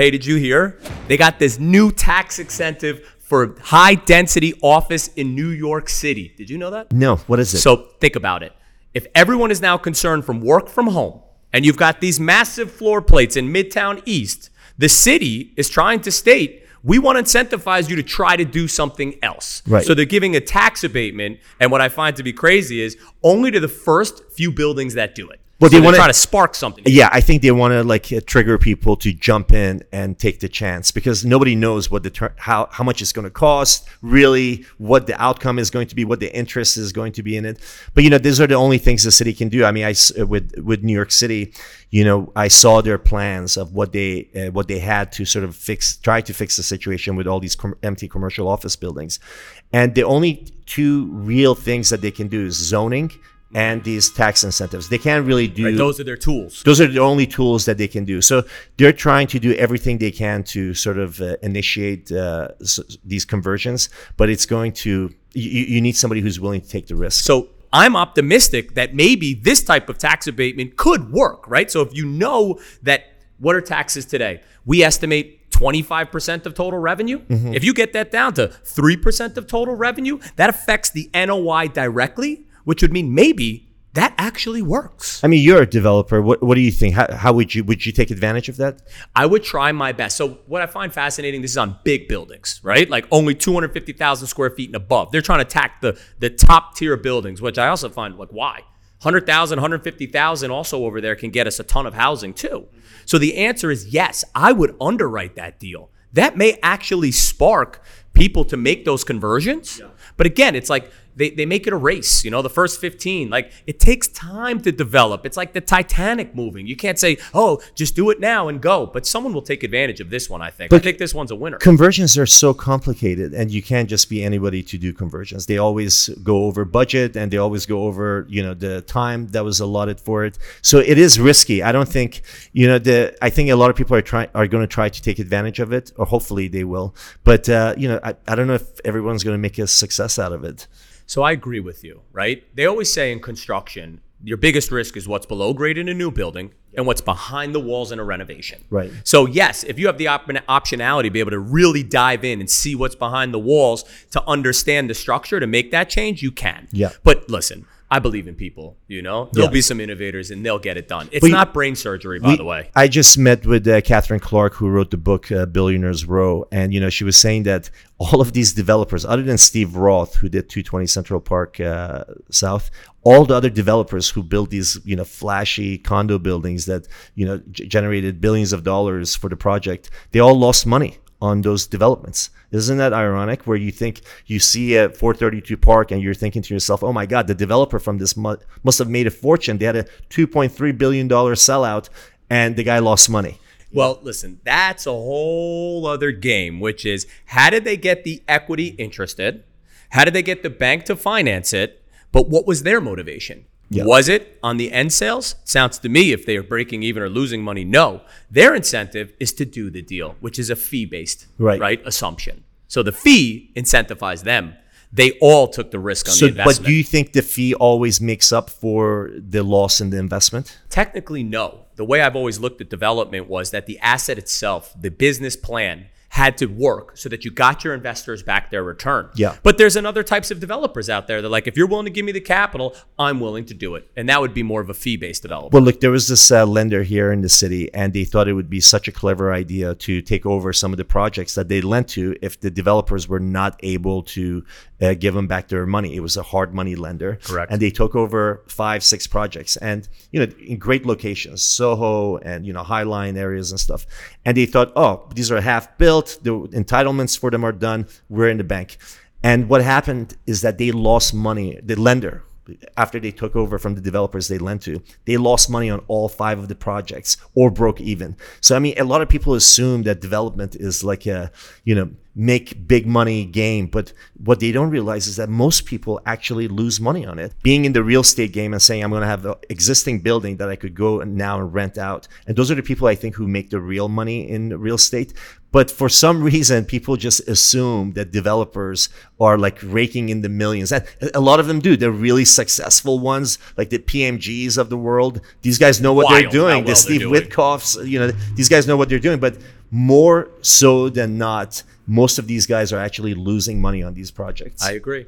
Hey, did you hear? They got this new tax incentive for high density office in New York City. Did you know that? No, what is it? So think about it. If everyone is now concerned from work from home, and you've got these massive floor plates in Midtown East, the city is trying to state we want to incentivize you to try to do something else. Right. So they're giving a tax abatement, and what I find to be crazy is only to the first few buildings that do it. Well, so they wanna- trying to spark something. yeah, I think they want to like trigger people to jump in and take the chance because nobody knows what the ter- how how much it's going to cost, really, what the outcome is going to be, what the interest is going to be in it. But you know, these are the only things the city can do. I mean, I with with New York City, you know, I saw their plans of what they uh, what they had to sort of fix, try to fix the situation with all these com- empty commercial office buildings, and the only two real things that they can do is zoning. And these tax incentives, they can't really do Right, those are their tools. those are the only tools that they can do. So they're trying to do everything they can to sort of uh, initiate uh, s- these conversions, but it's going to you, you need somebody who's willing to take the risk. So I'm optimistic that maybe this type of tax abatement could work, right? So if you know that what are taxes today? We estimate 25% of total revenue. Mm-hmm. If you get that down to 3% of total revenue, that affects the NOI directly, which would mean maybe that actually works. I mean, you're a developer. What, what do you think? How, how would you would you take advantage of that? I would try my best. So what I find fascinating, this is on big buildings, right? Like only 250,000 square feet and above. They're trying to attack the the top tier buildings, which I also find like why? 100,000, 150,000 also over there can get us a ton of housing too. So the answer is yes, I would underwrite that deal. That may actually spark people to make those conversions. But again, it's like they, they make it a race, you know, the first 15. Like it takes time to develop. It's like the Titanic moving. You can't say, oh, just do it now and go. But someone will take advantage of this one, I think. I think this one's a winner. Conversions are so complicated, and you can't just be anybody to do conversions. They always go over budget, and they always go over you know the time that was allotted for it. So it is risky. I don't think you know the. I think a lot of people are trying are going to try to take advantage of it, or hopefully they will. But uh, you know, I, I don't know if everyone's going to make a success out of it. So I agree with you, right? They always say in construction, your biggest risk is what's below grade in a new building and what's behind the walls in a renovation. Right. So yes, if you have the op- optionality to be able to really dive in and see what's behind the walls to understand the structure to make that change, you can. Yeah. But listen, I believe in people. You know, there'll Yeah. be some innovators and they'll get it done. It's you- not brain surgery, by We- the way. I just met with uh, Katherine Clarke, who wrote the book uh, Billionaires Row, and you know she was saying that all of these developers, other than Steve Roth, who did 220 Central Park uh, South, all the other developers who built these you know flashy condo buildings that you know g- generated billions of dollars for the project, they all lost money on those developments. Isn't that ironic? Where you think you see a 432 Park and you're thinking to yourself, "Oh my God, the developer from this mu- must have made a fortune. They had a 2.3 billion dollar sellout, and the guy lost money." Well, listen, that's a whole other game, which is how did they get the equity interested? How did they get the bank to finance it? But what was their motivation? Yeah. Was it on the end sales? Sounds to me if they are breaking even or losing money, no. Their incentive is to do the deal, which is a fee based Right. right assumption. So the fee incentivized them. They all took the risk on So, the investment. but do you think the fee always makes up for the loss in the investment? Technically, no. The way I've always looked at development was that the asset itself, the business plan, had to work so that you got your investors back their return. Yeah. But there's another types of developers out there that like, if you're willing to give me the capital, I'm willing to do it. And that would be more of a fee-based development. Well, look, there was this uh, lender here in the city, and they thought it would be such a clever idea to take over some of the projects that they lent to if the developers were not able to uh, give them back their money. It was a hard money lender. Correct. And they took over five, six projects, and you know, in great locations, Soho and you know, Highline areas and stuff. And they thought, oh, these are half built. The entitlements for them are done. We're in the bank. And what happened is that they lost money. The lender, after they took over from the developers they lent to, they lost money on all five of the projects or broke even. So I mean, a lot of people assume that development is like a, you know, make big money game, but what they don't realize is that most people actually lose money on it. Being in the real estate game and saying I'm going to have an existing building that I could go and now and rent out, and those are the people I think who make the real money in real estate. But for some reason, people just assume that developers are like raking in the millions. And a lot of them do. They're really successful ones, like the PMGs of the world. These guys know what they're doing. well the Steve. Witkoffs, you know, these guys know what they're doing. But more so than not, most of these guys are actually losing money on these projects. I agree.